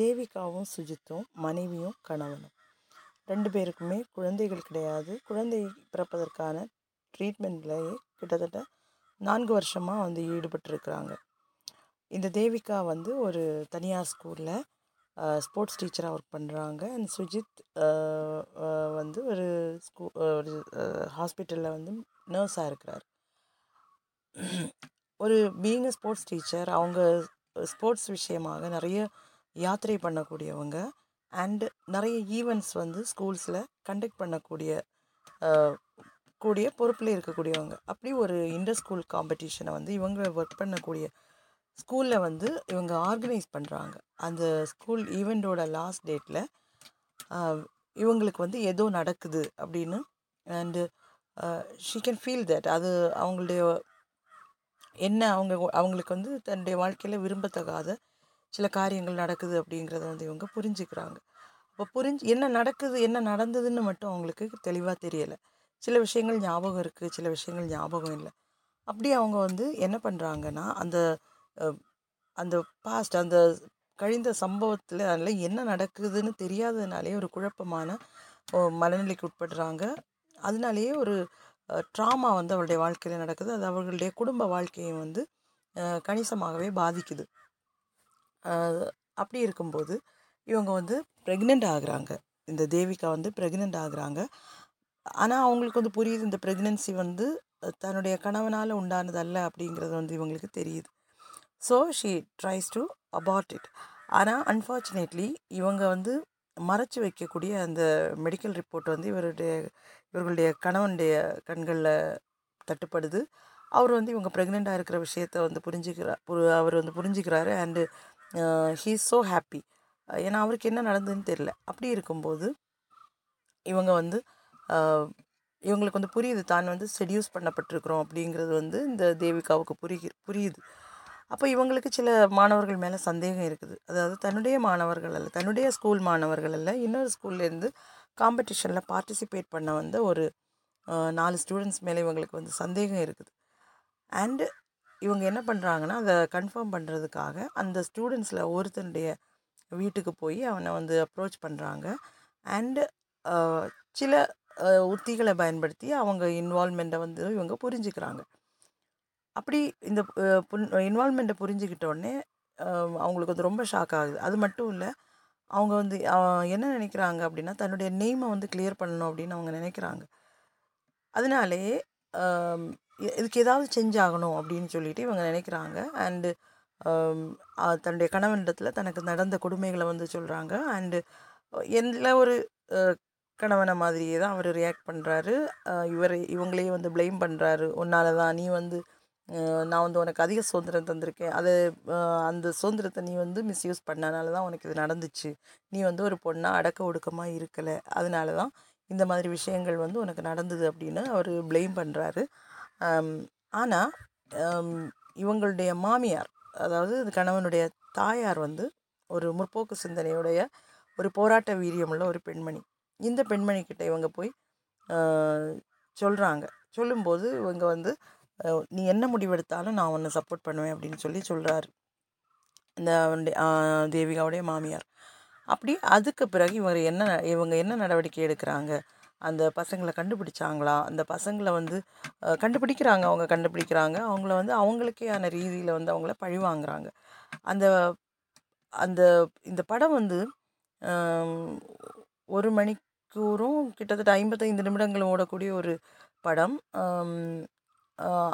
தேவிகாவும் சுஜித்தும் மனைவியும் கணவனும். ரெண்டு பேருக்குமே குழந்தைகள் கிடையாது. குழந்தை பிறப்பதற்கான ட்ரீட்மெண்ட்லேயே கிட்டத்தட்ட நான்கு வருஷமாக வந்து ஈடுபட்டிருக்கிறாங்க. இந்த தேவிகா வந்து ஒரு தனியார் ஸ்கூலில் ஸ்போர்ட்ஸ் டீச்சராக ஒர்க் பண்ணுறாங்க அண்ட் சுஜித் வந்து ஒரு ஸ்கூ ஒரு ஹாஸ்பிட்டலில் வந்து நர்ஸாக இருக்கிறார். ஒரு பீயிங் அ ஸ்போர்ட்ஸ் டீச்சர் அவங்க ஸ்போர்ட்ஸ் விஷயமாக நிறைய யாத்திரை பண்ணக்கூடியவங்க அண்டு நிறைய ஈவெண்ட்ஸ் வந்து ஸ்கூல்ஸில் கண்டக்ட் பண்ணக்கூடிய கூடிய பொறுப்பில் இருக்கக்கூடியவங்க. அப்படி ஒரு இன்டர் ஸ்கூல் காம்படிஷனை வந்து இவங்க ஒர்க் பண்ணக்கூடிய ஸ்கூலில் வந்து இவங்க ஆர்கனைஸ் பண்ணுறாங்க அந்த ஸ்கூல் ஈவெண்ட்டோட லாஸ்ட் டேட்டில் இவங்களுக்கு வந்து ஏதோ நடக்குது அப்படின்னு and she can feel that அது அவங்களுடைய என்ன அவங்க அவங்களுக்கு வந்து தன்னுடைய வாழ்க்கையில் விரும்பத்தகாத சில காரியங்கள் நடக்குது அப்படிங்கிறத வந்து இவங்க புரிஞ்சுக்கிறாங்க. அப்போ புரிஞ்சு என்ன நடக்குது என்ன நடந்ததுன்னு மட்டும் அவங்களுக்கு தெளிவாக தெரியலை. சில விஷயங்கள் ஞாபகம் இருக்குது சில விஷயங்கள் ஞாபகம் இல்லை. அப்படி அவங்க வந்து என்ன பண்ணுறாங்கன்னா அந்த அந்த பாஸ்ட் அந்த கழிந்த சம்பவத்தில் அதில் என்ன நடக்குதுன்னு தெரியாததுனாலே ஒரு குழப்பமான மனநிலைக்கு உட்படுறாங்க. அதனாலேயே ஒரு ட்ராமா வந்து அவருடைய வாழ்க்கையில் நடக்குது. அது அவர்களுடைய குடும்ப வாழ்க்கையை வந்து கணிசமாகவே பாதிக்குது. அப்படி இருக்கும்போது இவங்க வந்து ப்ரெக்னென்ட் ஆகுறாங்க. இந்த தேவிகா வந்து ப்ரெக்னென்ட் ஆகுறாங்க. ஆனால் அவங்களுக்கு வந்து புரியுது இந்த ப்ரெக்னென்சி வந்து தன்னுடைய கணவனால் உண்டானதல்ல அப்படிங்கிறது வந்து இவங்களுக்கு தெரியுது. So she tries to abort it ஆனால் அன்ஃபார்ச்சுனேட்லி இவங்க வந்து மறைச்சு வைக்கக்கூடிய அந்த மெடிக்கல் ரிப்போர்ட் வந்து இவருடைய இவர்களுடைய கணவனுடைய கண்களில் தட்டுப்படுது. அவர் வந்து இவங்க ப்ரெக்னெண்ட்டாக இருக்கிற விஷயத்த வந்து புரிஞ்சுக்கிறார் அவர் வந்து புரிஞ்சுக்கிறாரு. And he is so happy ஏன்னா அவருக்கு என்ன நடந்ததுன்னு தெரில அப்படி இருக்கும்போது இவங்க வந்து இவங்களுக்கு வந்து புரியுது தான் வந்து செடியூஸ் பண்ணப்பட்டிருக்கிறோம் அப்படிங்கிறது வந்து இந்த தேவிகாவுக்கு புரிகி புரியுது. அப்போ இவங்களுக்கு சில மாணவர்கள் மேலே சந்தேகம் இருக்குது. அதாவது தன்னுடைய மாணவர்கள் அல்ல தன்னுடைய ஸ்கூல் மாணவர்கள் அல்ல இன்னொரு ஸ்கூல்லேருந்து காம்படிஷனில் பார்ட்டிசிபேட் பண்ண வந்த ஒரு நாலு ஸ்டூடெண்ட்ஸ் மேலே இவங்களுக்கு வந்து சந்தேகம் இருக்குது. அண்டு இவங்க என்ன பண்ணுறாங்கன்னா அதை கன்ஃபார்ம் பண்ணுறதுக்காக அந்த ஸ்டூடெண்ட்ஸில் ஒருத்தனுடைய வீட்டுக்கு போய் அவனை வந்து அப்ரோச் பண்ணுறாங்க அண்டு சில உத்திகளை பயன்படுத்தி அவங்க இன்வால்மெண்ட்டை வந்து இவங்க புரிஞ்சுக்கிறாங்க. அப்படி இந்த இன்வால்மெண்ட்டை புரிஞ்சுக்கிட்டோடனே அவங்களுக்கு வந்து ரொம்ப ஷாக் ஆகுது. அது மட்டும் இல்லை அவங்க வந்து என்ன நினைக்கிறாங்க அப்படின்னா தன்னுடைய நேமை வந்து கிளியர் பண்ணணும் அப்படின்னு அவங்க நினைக்கிறாங்க. அதனாலே இதுக்கு ஏதாவது செஞ்சாகணும் அப்படின்னு சொல்லிட்டு இவங்க நினைக்கிறாங்க. Um, அண்டு தன்னுடைய கணவனிடத்தில் தனக்கு நடந்த கொடுமைகளை வந்து சொல்கிறாங்க அண்டு எந்த ஒரு கணவனை மாதிரியே தான் அவர் ரியாக்ட் பண்ணுறாரு இவர் இவங்களையே வந்து ப்ளேம் பண்ணுறாரு உன்னால தான் நீ வந்து நான் வந்து உனக்கு அதிக சுதந்திரம் தந்திருக்கேன். அதை அந்த சுதந்திரத்தை நீ வந்து மிஸ்யூஸ் பண்ணனால தான் உனக்கு இது நடந்துச்சு. நீ வந்து ஒரு பொண்ணாக அடக்க ஒடுக்கமாக இருக்கலை. அதனால தான் இந்த மாதிரி விஷயங்கள் வந்து உனக்கு நடந்தது அப்படின்னு அவர் ப்ளேம் பண்ணுறாரு ஆனால் இவங்களுடைய மாமியார் அதாவது கணவனுடைய தாயார் வந்து ஒரு முற்போக்கு சிந்தனையுடைய ஒரு போராட்ட வீரியமுள்ள ஒரு பெண்மணி. இந்த பெண்மணிக்கிட்ட இவங்க போய் சொல்கிறாங்க சொல்லும்போது இவங்க வந்து நீ என்ன முடிவெடுத்தாலும் நான் உன்னை சப்போர்ட் பண்ணுவேன் அப்படின்னு சொல்லி சொல்கிறாரு இந்த அவனுடைய தேவிகாவுடைய மாமியார். அப்படி அதுக்கு பிறகு இவர் என்ன இவங்க என்ன நடவடிக்கை எடுக்கிறாங்க? அந்த பசங்களை கண்டுபிடிச்சாங்களா? அந்த பசங்களை வந்து கண்டுபிடிக்கிறாங்க. அவங்க கண்டுபிடிக்கிறாங்க. அவங்கள வந்து அவங்களுக்கேயான ரீதியில் வந்து அவங்கள பழி வாங்குறாங்க அந்த அந்த இந்த படம் வந்து ஒரு மணிக்கூறும் கிட்டத்தட்ட ஐம்பத்தைந்து நிமிடங்கள் ஓடக்கூடிய ஒரு படம்.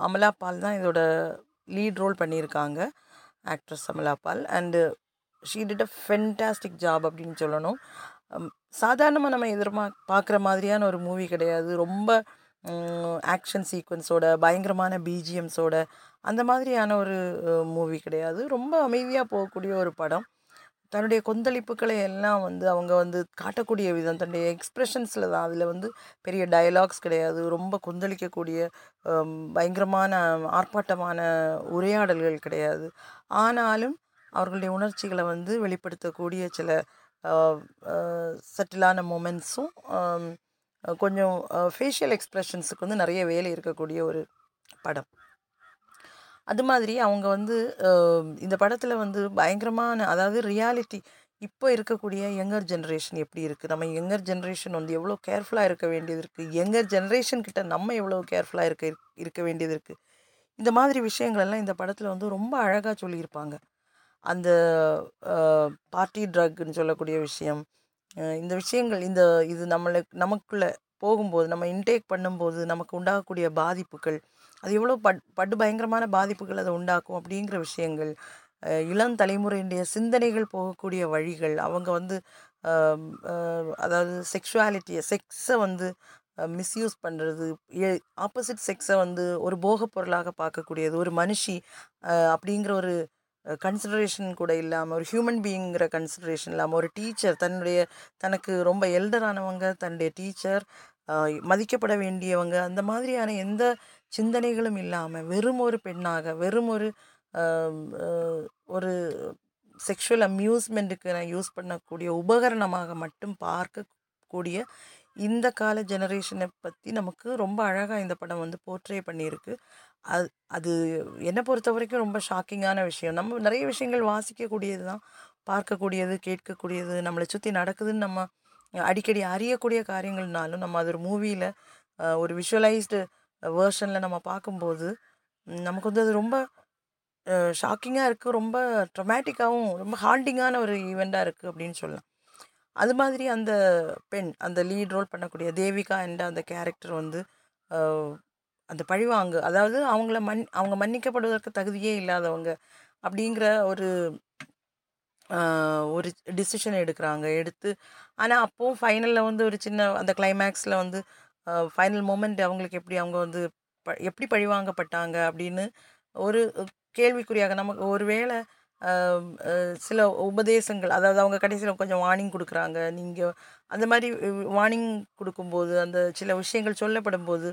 அமலா பால் தான் இதோட லீட் ரோல் பண்ணியிருக்காங்க. Actress Amala Paul. And she did a fantastic job அப்படின்னு சொல்லணும். சாதாரணமாக நம்ம எதிர்மா பார்க்குற மாதிரியான ஒரு மூவி கிடையாது. ரொம்ப ஆக்ஷன் சீக்வன்ஸோட பயங்கரமான பிஜிஎம்ஸோட அந்த மாதிரியான ஒரு மூவி கிடையாது. ரொம்ப அமைதியாக போகக்கூடிய ஒரு படம். தன்னுடைய கொந்தளிப்புகளை எல்லாம் வந்து அவங்க வந்து காட்டக்கூடிய விதம் தன்னுடைய எக்ஸ்ப்ரெஷன்ஸில் தான். அதில் வந்து பெரிய டயலாக்ஸ் கிடையாது. ரொம்ப கொந்தளிக்கக்கூடிய பயங்கரமான ஆர்ப்பாட்டமான உரையாடல்கள் கிடையாது. ஆனாலும் அவர்களுடைய உணர்ச்சிகளை வந்து வெளிப்படுத்தக்கூடிய சில செட்டிலான மூமெண்ட்ஸும் கொஞ்சம் ஃபேஷியல் எக்ஸ்ப்ரெஷன்ஸுக்கு வந்து நிறைய வேலை இருக்கக்கூடிய ஒரு படம். அது மாதிரி அவங்க வந்து இந்த படத்தில் வந்து பயங்கரமான அதாவது ரியாலிட்டி இப்போ இருக்கக்கூடிய யங்கர் ஜென்ரேஷன் எப்படி இருக்குது நம்ம யங்கர் ஜென்ரேஷன் வந்து எவ்வளோ கேர்ஃபுல்லாக இருக்க வேண்டியது இருக்குது யங்கர் ஜென்ரேஷன் கிட்ட நம்ம எவ்வளோ கேர்ஃபுல்லாக இருக்க இருக்க வேண்டியது இருக்குது இந்த மாதிரி விஷயங்கள் எல்லாம் இந்த படத்தில் வந்து ரொம்ப அழகாக சொல்லியிருப்பாங்க. அந்த பார்ட்டி ட்ரக்குன்னு சொல்லக்கூடிய விஷயம். இந்த விஷயங்கள் இந்த இது நம்மளுக்கு நமக்குள்ளே போகும்போது நம்ம இன்டேக் பண்ணும்போது நமக்கு உண்டாகக்கூடிய பாதிப்புகள் அது எவ்வளோ பட் படு பயங்கரமான பாதிப்புகள் அதை உண்டாக்கும் அப்படிங்கிற விஷயங்கள் இளம் தலைமுறையினுடைய சிந்தனைகள் போகக்கூடிய வழிகள் அவங்க வந்து அதாவது செக்ஷுவாலிட்டியை செக்ஸை வந்து மிஸ்யூஸ் பண்ணுறது ஆப்போசிட் செக்ஸை வந்து ஒரு போகப்பொருளாக பார்க்கக்கூடியது ஒரு மனுஷி அப்படிங்கிற ஒரு கன்சிடரேஷன் கூட இல்லாமல் ஒரு ஹியூமன் பீயிங்கிற கன்சிடரேஷன் இல்லாமல் ஒரு டீச்சர் தன்னுடைய தனக்கு ரொம்ப எல்டரானவங்க தன்னுடைய டீச்சர் மதிக்கப்பட வேண்டியவங்க அந்த மாதிரியான எந்த சிந்தனைகளும் இல்லாமல் வெறும் ஒரு பெண்ணாக வெறும் ஒரு ஒரு செக்ஷுவல் அம்யூஸ்மெண்ட்டுக்கு நான் யூஸ் பண்ணக்கூடிய உபகரணமாக மட்டும் பார்க்கக்கூடிய இந்த கால ஜெனரேஷனை பற்றி நமக்கு ரொம்ப அழகாக இந்த படம் வந்து போர்ட்ரே பண்ணியிருக்கு. அது அது என்னை பொறுத்த வரைக்கும் ரொம்ப ஷாக்கிங்கான விஷயம். நம்ம நிறைய விஷயங்கள் வாசிக்கக்கூடியது தான் பார்க்கக்கூடியது கேட்கக்கூடியது நம்மளை சுற்றி நடக்குதுன்னு நம்ம அடிக்கடி அறியக்கூடிய காரியங்கள்னாலும் நம்ம அது ஒரு மூவியில் ஒரு விஷுவலைஸ்டு வேர்ஷனில் நம்ம பார்க்கும்போது நமக்கு வந்து அது ரொம்ப ஷாக்கிங்காக இருக்குது ரொம்ப ட்ரமேட்டிக்காகவும் ரொம்ப ஹாண்டிங்கான ஒரு ஈவெண்ட்டாக இருக்குது அப்படின்னு சொல்லலாம். அது மாதிரி அந்த பெண் அந்த லீட் ரோல் பண்ணக்கூடிய தேவிகா என்ற அந்த கேரக்டர் வந்து அந்த பழிவாங்கு. அதாவது அவங்கள மன் அவங்க மன்னிக்கப்படுவதற்கு தகுதியே இல்லாதவங்க அப்படிங்கிற ஒரு ஒரு டிசிஷன் எடுக்கிறாங்க. எடுத்து ஆனால் அப்போவும் ஃபைனலில் வந்து ஒரு சின்ன அந்த கிளைமேக்ஸில் வந்து ஃபைனல் மூமெண்ட் அவங்களுக்கு எப்படி அவங்க வந்து ப எப்படி பழிவாங்கப்பட்டாங்க அப்படின்னு ஒரு கேள்விக்குறியாக நமக்கு ஒருவேளை சில உபதேசங்கள் அதாவது அவங்க கடைசியில் கொஞ்சம் வார்னிங் கொடுக்குறாங்க. நீங்கள் அந்த மாதிரி வார்னிங் கொடுக்கும்போது அந்த சில விஷயங்கள் சொல்லப்படும் போது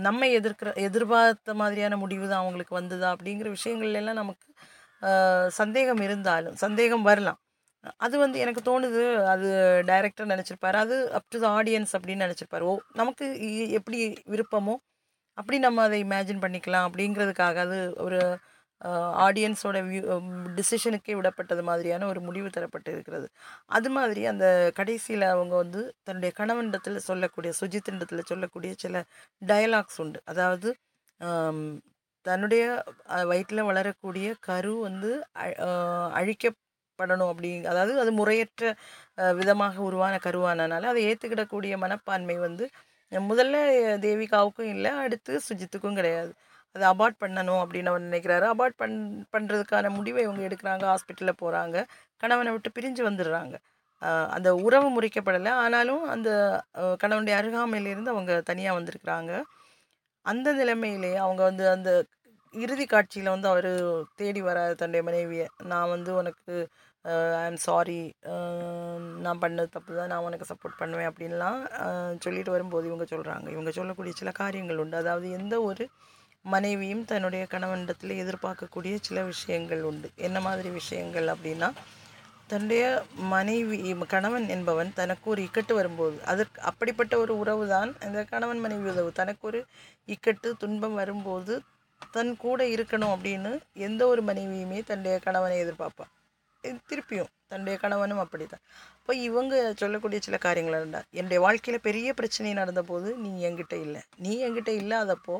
நம்ம எதிர்க்கிற எதிர்பார்த்த மாதிரியான முடிவு தான் அவங்களுக்கு வந்ததா? அப்படிங்கிற விஷயங்கள்லாம் நமக்கு சந்தேகம் இருந்தாலும் சந்தேகம் வரலாம். அது வந்து எனக்கு தோணுது அது டைரக்டர் நினச்சிருப்பாரு. அது அப் டு த ஆடியன்ஸ் அப்படின்னு நினச்சிருப்பாரு. ஓ நமக்கு இ- எப்படி விருப்பமோ அப்படி நம்ம அதை இமேஜின் பண்ணிக்கலாம் அப்படிங்கிறதுக்காக அது ஒரு ஆடியன்ஸோட வியூ டிசிஷனுக்கே விடப்பட்டது மாதிரியான ஒரு முடிவு தரப்பட்டு இருக்கிறது அது மாதிரி அந்த கடைசியில் அவங்க வந்து தன்னுடைய கணவனிடத்தில் சொல்லக்கூடிய சுஜித்தினிடத்தில் சொல்லக்கூடிய சில டயலாக்ஸ் உண்டு. அதாவது தன்னுடைய வயிற்றில் வளரக்கூடிய கரு வந்து அ- அழிக்கப்படணும் அப்படி அதாவது அது முறையற்ற விதமாக உருவான கருவானனால அதை ஏற்றுக்கிடக்கூடிய மனப்பான்மை வந்து முதல்ல தேவிகாவுக்கும் இல்லை அடுத்து சுஜித்துக்கும் கிடையாது. அதை அபார்ட் பண்ணணும் அப்படின்னு அவர் நினைக்கிறாரு. அபார்ட் பண் பண்ணுறதுக்கான முடிவை இவங்க எடுக்கிறாங்க. ஹாஸ்பிட்டலில் போகிறாங்க கணவனை விட்டு பிரிஞ்சு வந்துடுறாங்க. அந்த உறவு முறிக்கப்படலை. ஆனாலும் அந்த கணவனுடைய அருகாமையிலிருந்து அவங்க தனியாக வந்திருக்கிறாங்க. அந்த நிலைமையிலே அவங்க வந்து அந்த இறுதி காட்சியில் வந்து அவர் தேடி வர தன்னுடைய மனைவியை நான் வந்து உனக்கு ஐ ஆம் சாரி நான் பண்ணது தப்பு தான். நான் உனக்கு சப்போர்ட் பண்ணுவேன் அப்படின்லாம் சொல்லிட்டு வரும்போது இவங்க சொல்கிறாங்க இவங்க சொல்லக்கூடிய சில காரியங்கள் உண்டு. அதாவது எந்த ஒரு மனைவியும் தன்னுடைய கணவனிடத்தில் எதிர்பார்க்கக்கூடிய சில விஷயங்கள் உண்டு. என்ன மாதிரி விஷயங்கள் அப்படின்னா தன்னுடைய மனைவி கணவன் என்பவன் தனக்கு ஒரு இக்கட்டு வரும்போது அதற்கு அப்படிப்பட்ட ஒரு உறவு தான் இந்த கணவன் மனைவி உறவு. தனக்கு ஒரு இக்கட்டு துன்பம் வரும்போது தன் கூட இருக்கணும் அப்படின்னு எந்த ஒரு மனைவியுமே தன்னுடைய கணவனை எதிர்பார்ப்பான் திருப்பியும் தன்னுடைய கணவனும் அப்படி தான் இப்போ இவங்க சொல்லக்கூடிய சில காரியங்கள் இருந்தால் என்னுடைய வாழ்க்கையில் பெரிய பிரச்சனை நடந்தபோது நீ என்கிட்ட இல்லை. நீ என்கிட்ட இல்லாதப்போ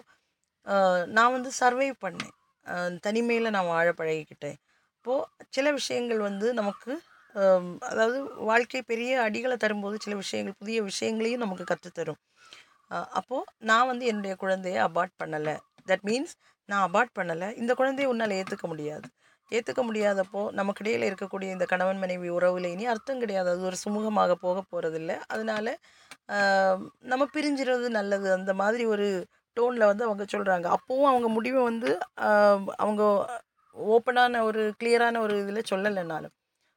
நான் வந்து சர்வைவ் பண்ணேன். தனிமையில் நான் வாழ பழகிக்கிட்டேன். அப்போது சில விஷயங்கள் வந்து நமக்கு அதாவது வாழ்க்கை பெரிய அடிகளை தரும்போது சில விஷயங்கள் புதிய விஷயங்களையும் நமக்கு கற்றுத்தரும். அப்போது நான் வந்து என்னுடைய குழந்தைய அபார்ட் பண்ணலை. தட் மீன்ஸ் நான் அபார்ட் பண்ணலை. இந்த குழந்தைய உன்னால் ஏற்றுக்க முடியாது. ஏற்றுக்க முடியாதப்போ நமக்கிடையில் இருக்கக்கூடிய இந்த கணவன் மனைவி உறவுல இனி அர்த்தம் கிடையாது. அது ஒரு சுமூகமாக போக போகிறதில்ல அதனால் நம்ம பிரிஞ்சிறது நல்லது. அந்த மாதிரி ஒரு டோனில் வந்து அவங்க சொல்கிறாங்க அப்போவும் அவங்க முடிவை வந்து அவங்க ஓப்பனான ஒரு கிளியரான ஒரு இதில் சொல்லலைனாலும்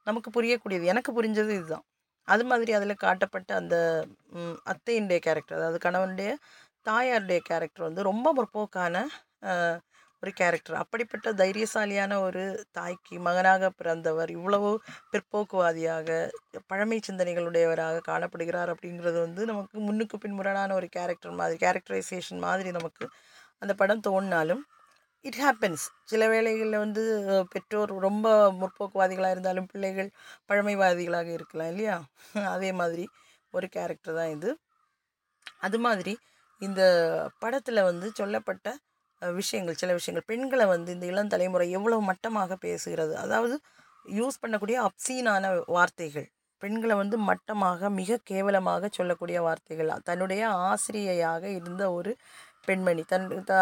நமக்கு புரியக்கூடியது. எனக்கு புரிஞ்சது இதுதான். அது மாதிரி அதில் காட்டப்பட்ட அந்த அத்தையினுடைய கேரக்டர் அதாவது கணவனுடைய தாயாருடைய கேரக்டர் வந்து ரொம்ப முற்போக்கான ஒரு கேரக்டர் அப்படிப்பட்ட தைரியசாலியான ஒரு தாய்க்கு மகனாக பிறந்தவர் இவ்வளவு பிற்போக்குவாதியாக பழமை சிந்தனைகளுடையவராக காணப்படுகிறார் அப்படிங்கிறது வந்து நமக்கு முன்னுக்கு பின்முரணான ஒரு கேரக்டர் மாதிரி கேரக்டரைசேஷன் மாதிரி நமக்கு அந்த படம் தோணினாலும் இட் ஹேப்பன்ஸ் சில வேளைகளில் வந்து பெற்றோர் ரொம்ப முற்போக்குவாதிகளாக இருந்தாலும் பிள்ளைகள் பழமைவாதிகளாக இருக்கலாம் இல்லையா? அதே மாதிரி ஒரு கேரக்டர் தான் இது. அது மாதிரி இந்த படத்தில் வந்து சொல்லப்பட்ட விஷயங்கள் சில விஷயங்கள். பெண்களை வந்து இந்த இளம் தலைமுறை எவ்வளவு மட்டமாக பேசுகிறது? அதாவது யூஸ் பண்ணக்கூடிய அப்சீனான வார்த்தைகள். பெண்களை வந்து மட்டமாக மிக கேவலமாக சொல்லக்கூடிய வார்த்தைகள். தன்னுடைய ஆசிரியையாக இருந்த ஒரு பெண்மணி. தன் த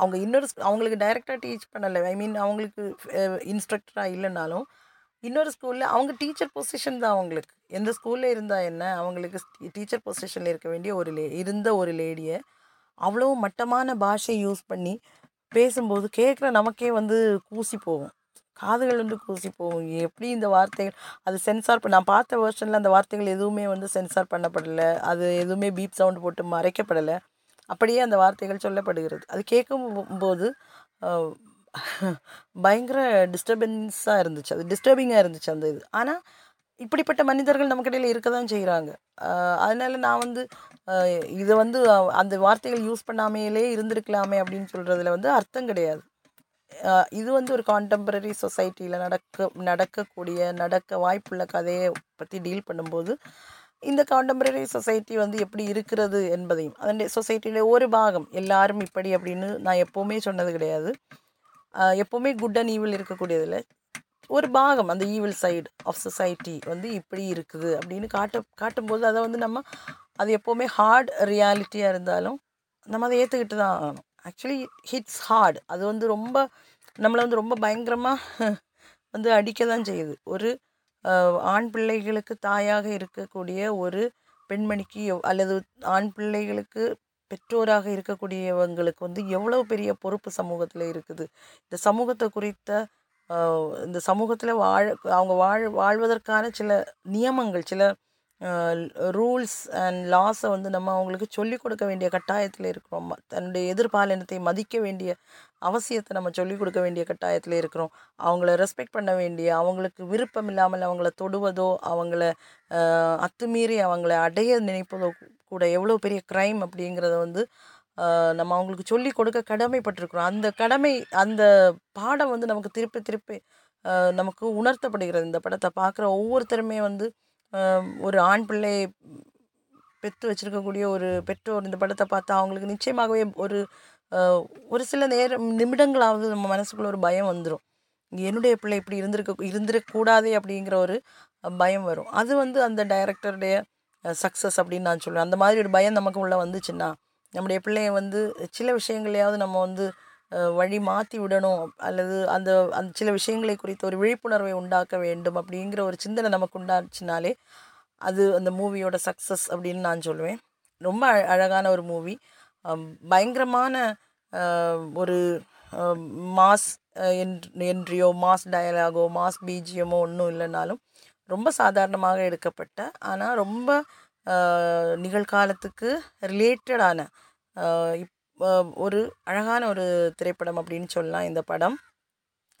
அவங்க இன்னொரு அவங்களுக்கு டைரெக்டாக டீச் பண்ணலை. ஐ மீன் அவங்களுக்கு இன்ஸ்ட்ரக்டராக இல்லைனாலும் இன்னொரு ஸ்கூலில் அவங்க டீச்சர் பொசிஷன் தான் அவங்களுக்கு. எந்த ஸ்கூலில் இருந்தால் என்ன? அவங்களுக்கு டீச்சர் பொசிஷனில் இருக்க வேண்டிய ஒரு லே இருந்த ஒரு லேடியை அவ்வளோ மட்டமான பாஷை யூஸ் பண்ணி பேசும்போது கேட்குற நமக்கே வந்து கூசி போகும். காதுகள் வந்து கூசி போகும். எப்படி இந்த வார்த்தைகள் அது சென்சார் பண்ண நான் பார்த்த வேர்ஷனில் அந்த வார்த்தைகள் எதுவுமே வந்து சென்சார் பண்ணப்படலை. அது எதுவுமே பீப் சவுண்ட் போட்டு மறைக்கப்படலை. அப்படியே அந்த வார்த்தைகள் சொல்லப்படுகிறது. அது கேட்கும் போது பயங்கர டிஸ்டர்பன்ஸாக இருந்துச்சு. அது டிஸ்டர்பிங்காக இருந்துச்சு அந்த இது. ஆனால் இப்படிப்பட்ட மனிதர்கள் நமக்கிடையில் இருக்க தான் செய்கிறாங்க அதனால நான் வந்து இதை வந்து அந்த வார்த்தைகள் யூஸ் பண்ணாமையிலே இருந்திருக்கலாமே அப்படின்னு சொல்கிறதுல வந்து அர்த்தம் கிடையாது. இது வந்து ஒரு கான்டெம்பரரி சொசைட்டியில் நடக்க நடக்கக்கூடிய நடக்க வாய்ப்புள்ள கதையை பற்றி டீல் பண்ணும்போது இந்த கான்டெம்பரரி சொசைட்டி வந்து எப்படி இருக்கிறது என்பதையும் அதனுடைய சொசைட்டியில ஒரு பாகம் எல்லாரும் இப்படி அப்படின்னு நான் எப்போவுமே சொன்னது கிடையாது. எப்போவுமே குட் அண்ட் ஈவில் இருக்கக்கூடியதில் ஒரு பாகம் அந்த ஈவில் சைடு ஆஃப் சொசைட்டி வந்து இப்படி இருக்குது அப்படின்னு காட்ட காட்டும்போது அதை வந்து நம்ம அது எப்போவுமே ஹார்ட் ரியாலிட்டியாக இருந்தாலும் நம்ம அதை ஏற்றுக்கிட்டு தான் ஆகணும். ஆக்சுவலி ஹிட்ஸ் ஹார்ட் அது வந்து ரொம்ப நம்மளை வந்து ரொம்ப பயங்கரமாக வந்து அடிக்க தான் செய்யுது. ஒரு ஆண் பிள்ளைகளுக்கு தாயாக இருக்கக்கூடிய ஒரு பெண்மணிக்கு அல்லது ஆண் பிள்ளைகளுக்கு பெற்றோராக இருக்கக்கூடியவங்களுக்கு வந்து எவ்வளோ பெரிய பொறுப்பு சமூகத்தில் இருக்குது? இந்த சமூகத்தை குறித்த இந்த சமூகத்தில் வாழ அவங்க வாழ் வாழ்வதற்கான சில நியமங்கள் சில ரூல்ஸ் அண்ட் லாஸை வந்து நம்ம அவங்களுக்கு சொல்லிக் கொடுக்க வேண்டிய கட்டாயத்தில் இருக்கிறோம். தன்னுடைய எதிர்பாலினத்தை மதிக்க வேண்டிய அவசியத்தை நம்ம சொல்லிக் கொடுக்க வேண்டிய கட்டாயத்தில் இருக்கிறோம். அவங்கள ரெஸ்பெக்ட் பண்ண வேண்டிய அவங்களுக்கு விருப்பம் இல்லாமல் அவங்கள தொடுவதோ அவங்கள அத்துமீறி அவங்கள அடைய நினைப்பதோ கூட எவ்வளோ பெரிய க்ரைம் அப்படிங்கிறத வந்து நம்ம அவங்களுக்கு சொல்லி கொடுக்க கடமைப்பட்டிருக்கிறோம். அந்த கடமை அந்த பாடம் வந்து நமக்கு திருப்பி திருப்பி நமக்கு உணர்த்தப்படுகிறது. இந்த படத்தை பார்க்குற ஒவ்வொருத்தருமே வந்து ஒரு ஆண் பிள்ளை பெற்று வச்சிருக்கக்கூடிய ஒரு பெற்றோர் இந்த படத்தை பார்த்தா அவங்களுக்கு நிச்சயமாகவே ஒரு ஒரு சில நேரம் நிமிடங்களாவது நம்ம மனசுக்குள்ள ஒரு பயம் வந்துடும் என்னுடைய பிள்ளை இப்படி இருந்திருக்க இருந்திருக்கக்கூடாதே அப்படிங்கிற ஒரு பயம் வரும். அது வந்து அந்த டைரக்டருடைய சக்ஸஸ் அப்படின்னு நான் சொல்லுவேன் அந்த மாதிரி ஒரு பயம் நமக்கு உள்ளே வந்துச்சுன்னா நம்முடைய பிள்ளைய வந்து சில விஷயங்களையாவது நம்ம வந்து வழி மாற்றி விடணும். அல்லது அந்த அந்த சில விஷயங்களை குறித்த ஒரு விழிப்புணர்வை உண்டாக்க வேண்டும் அப்படிங்கிற ஒரு சிந்தனை நமக்கு உண்டாச்சுனாலே அது அந்த மூவியோட சக்ஸஸ் அப்படின்னு நான் சொல்லுவேன் ரொம்ப அழ அழகான ஒரு மூவி. பயங்கரமான ஒரு மாஸ் என்ட்ரியோ மாஸ் டயலாகோ மாஸ் பிஜிஎமோ ஒன்றும் இல்லைனாலும் ரொம்ப சாதாரணமாக எடுக்கப்பட்ட ஆனால் ரொம்ப நிகழ்காலத்துக்கு ரிலேட்டடான ஒரு அழகான ஒரு திரைப்படம் அப்படின்னு சொல்லலாம். இந்த படம்.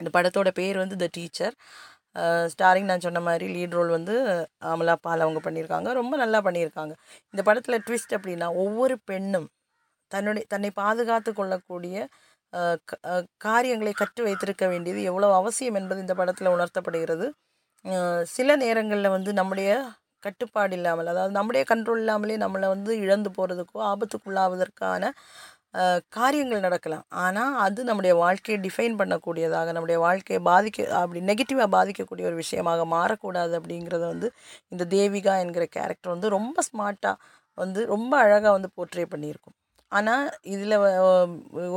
இந்த படத்தோட பேர் வந்து த டீச்சர் ஸ்டாரிங் நான் சொன்ன மாதிரி லீட் ரோல் வந்து அமலா பால் அவங்க பண்ணியிருக்காங்க. ரொம்ப நல்லா பண்ணியிருக்காங்க. இந்த படத்தில் ட்விஸ்ட் அப்படின்னா ஒவ்வொரு பெண்ணும் தன்னுடைய தன்னை பாதுகாத்து கொள்ளக்கூடிய காரியங்களை கற்று வைத்திருக்க வேண்டியது எவ்வளோ அவசியம் என்பது இந்த படத்தில் உணர்த்தப்படுகிறது. சில நேரங்களில் வந்து நம்முடைய கட்டுப்பாடு இல்லாமல் அதாவது நம்முடைய கண்ட்ரோல் இல்லாமலே நம்மளை வந்து இழந்து போகிறதுக்கோ ஆபத்துக்குள்ளாவதற்கான காரியங்கள் நடக்கலாம். ஆனால் அது நம்முடைய வாழ்க்கையை டிஃபைன் பண்ணக்கூடியதாக நம்முடைய வாழ்க்கையை பாதிக்க அப்படி நெகட்டிவாக பாதிக்கக்கூடிய ஒரு விஷயமாக மாறக்கூடாது அப்படிங்கிறத வந்து இந்த தேவிகா என்கிற கேரக்டர் வந்து ரொம்ப ஸ்மார்ட்டாக வந்து ரொம்ப அழகாக வந்து போர்ட்ரே பண்ணியிருக்கும். ஆனால் இதில்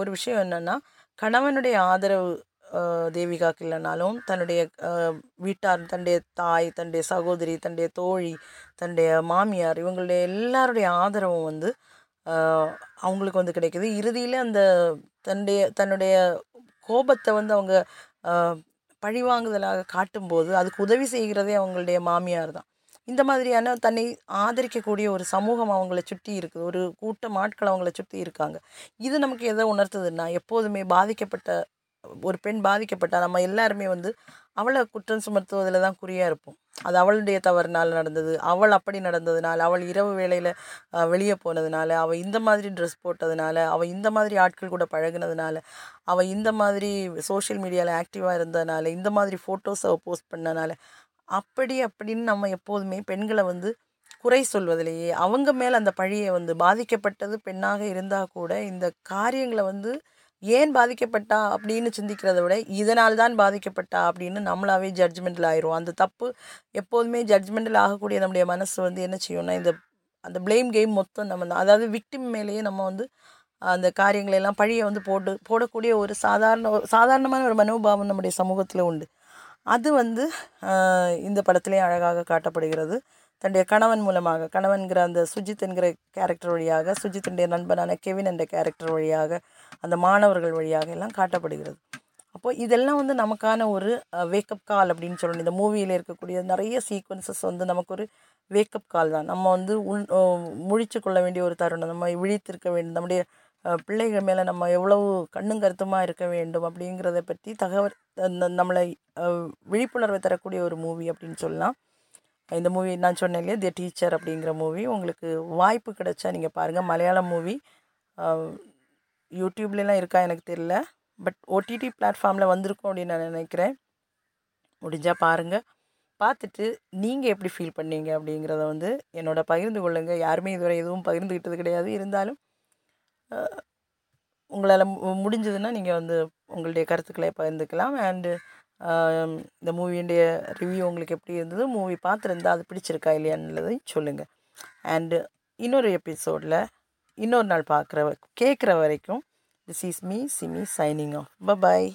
ஒரு விஷயம் என்னென்னா கணவனுடைய ஆதரவு தேவிகாக்கு இல்லைனாலும் தன்னுடைய வீட்டார் தன்னுடைய தாய் தன்னுடைய சகோதரி தன்னுடைய தோழி தன்னுடைய மாமியார் இவங்களுடைய எல்லாருடைய ஆதரவும் வந்து அவங்களுக்கு வந்து கிடைக்குது. இறுதியில் அந்த தன்னுடைய தன்னுடைய கோபத்தை வந்து அவங்க பழிவாங்குதலாக காட்டும்போது அதுக்கு உதவி செய்கிறதே அவங்களுடைய மாமியார் தான். இந்த மாதிரியான தன்னை ஆதரிக்கக்கூடிய ஒரு சமூகம் அவங்கள சுற்றி இருக்குது. ஒரு கூட்டம் ஆட்கள் அவங்கள சுற்றி இருக்காங்க. இது நமக்கு எதை உணர்த்துதுன்னா எப்போதுமே பாதிக்கப்பட்ட ஒரு பெண் பாதிக்கப்பட்டா நம்ம எல்லாருமே வந்து அவளை குற்றம் சுமத்துவதில் தான் குறியாக இருப்போம். அது அவளுடைய தவறுனால் நடந்தது அவள் அப்படி நடந்ததுனால அவள் இரவு வேளையில் வெளியே போனதுனால அவள் இந்த மாதிரி ட்ரெஸ் போட்டதுனால அவள் இந்த மாதிரி ஆட்கள் கூட பழகுனதுனால அவள் இந்த மாதிரி சோஷியல் மீடியாவில் ஆக்டிவாக இருந்ததுனால இந்த மாதிரி ஃபோட்டோஸ் அவள் போஸ்ட் பண்ணனால அப்படி அப்படின்னு நம்ம எப்போதுமே பெண்களை வந்து குறை சொல்வதிலேயே அவங்க மேலே அந்த பழியை வந்து பாதிக்கப்பட்டது பெண்ணாக இருந்தால் கூட இந்த காரியங்களை வந்து ஏன் பாதிக்கப்பட்டா அப்படின்னு சிந்திக்கிறத விட இதனால் தான் பாதிக்கப்பட்டா அப்படின்னு நம்மளாவே ஜட்ஜ்மெண்டில் ஆயிரும் அந்த தப்பு எப்போதுமே ஜட்ஜ்மெண்டில் ஆகக்கூடிய நம்முடைய மனசு வந்து என்ன செய்யும்னா இந்த அந்த ப்ளேம் கேம் மொத்தம் நம்ம தான். அதாவது விக்டிம் மேலேயே நம்ம வந்து அந்த காரியங்களை எல்லாம் பழியை வந்து போட்டு போடக்கூடிய ஒரு சாதாரண ஒரு சாதாரணமான ஒரு மனோபாவம் நம்முடைய சமூகத்தில் உண்டு. அது வந்து இந்த படத்திலே அழகாக காட்டப்படுகிறது. தன்னுடைய கணவன் மூலமாக கணவன்கிற அந்த சுஜித் என்கிற கேரக்டர் வழியாக சுஜித்தினுடைய நண்பனான கெவின் என்ற கேரக்டர் வழியாக அந்த மாணவர்கள் வழியாக எல்லாம் காட்டப்படுகிறது. அப்போ இதெல்லாம் வந்து நமக்கான ஒரு வேக்கப் கால் அப்படின்னு சொல்லணும். இந்த மூவியில் இருக்கக்கூடிய நிறைய சீக்வன்சஸ் வந்து நமக்கு ஒரு வேக்கப் கால் தான். நம்ம வந்து உள் முழிச்சு கொள்ள வேண்டிய ஒரு தருணம். நம்ம விழித்திருக்க வேண்டும். நம்முடைய பிள்ளைகள் மேலே நம்ம எவ்வளவு கண்ணும் கருத்துமாக இருக்க வேண்டும் அப்படிங்கிறத பற்றி தகவல் நம்மளை விழிப்புணர்வை தரக்கூடிய ஒரு மூவி அப்படின்னு சொல்லலாம். இந்த மூவி நான் சொன்னேன் இல்லையா? தி டீச்சர் அப்படிங்கிற மூவி உங்களுக்கு வாய்ப்பு கிடைச்சா நீங்கள் பாருங்கள் மலையாளம் மூவி யூடியூப்லலாம் இருக்கா? எனக்கு தெரியல. பட் ஓடிடி பிளாட்ஃபார்மில் வந்திருக்கும் அப்படின்னு நான் நினைக்கிறேன். முடிஞ்சால் பாருங்கள் பார்த்துட்டு நீங்கள் எப்படி ஃபீல் பண்ணீங்க அப்படிங்கிறத வந்து என்னோட பகிர்ந்து கொள்ளுங்கள் யாருமே இதுவரை எதுவும் பகிர்ந்துக்கிட்டது கிடையாது. இருந்தாலும் உங்களால் முடிஞ்சதுன்னா நீங்கள் வந்து உங்களுடைய கருத்துக்களை பகிர்ந்துக்கலாம். அண்டு இந்த மூவியுடைய ரிவ்யூ உங்களுக்கு எப்படி இருந்தது? மூவி பார்த்துருந்தா அது பிடிச்சிருக்கா இல்லையான்றதையும் சொல்லுங்கள் அண்டு இன்னொரு எபிசோடில் இன்னொரு நாள் பார்க்குற கேட்குற வரைக்கும் this is me Simi signing off bye bye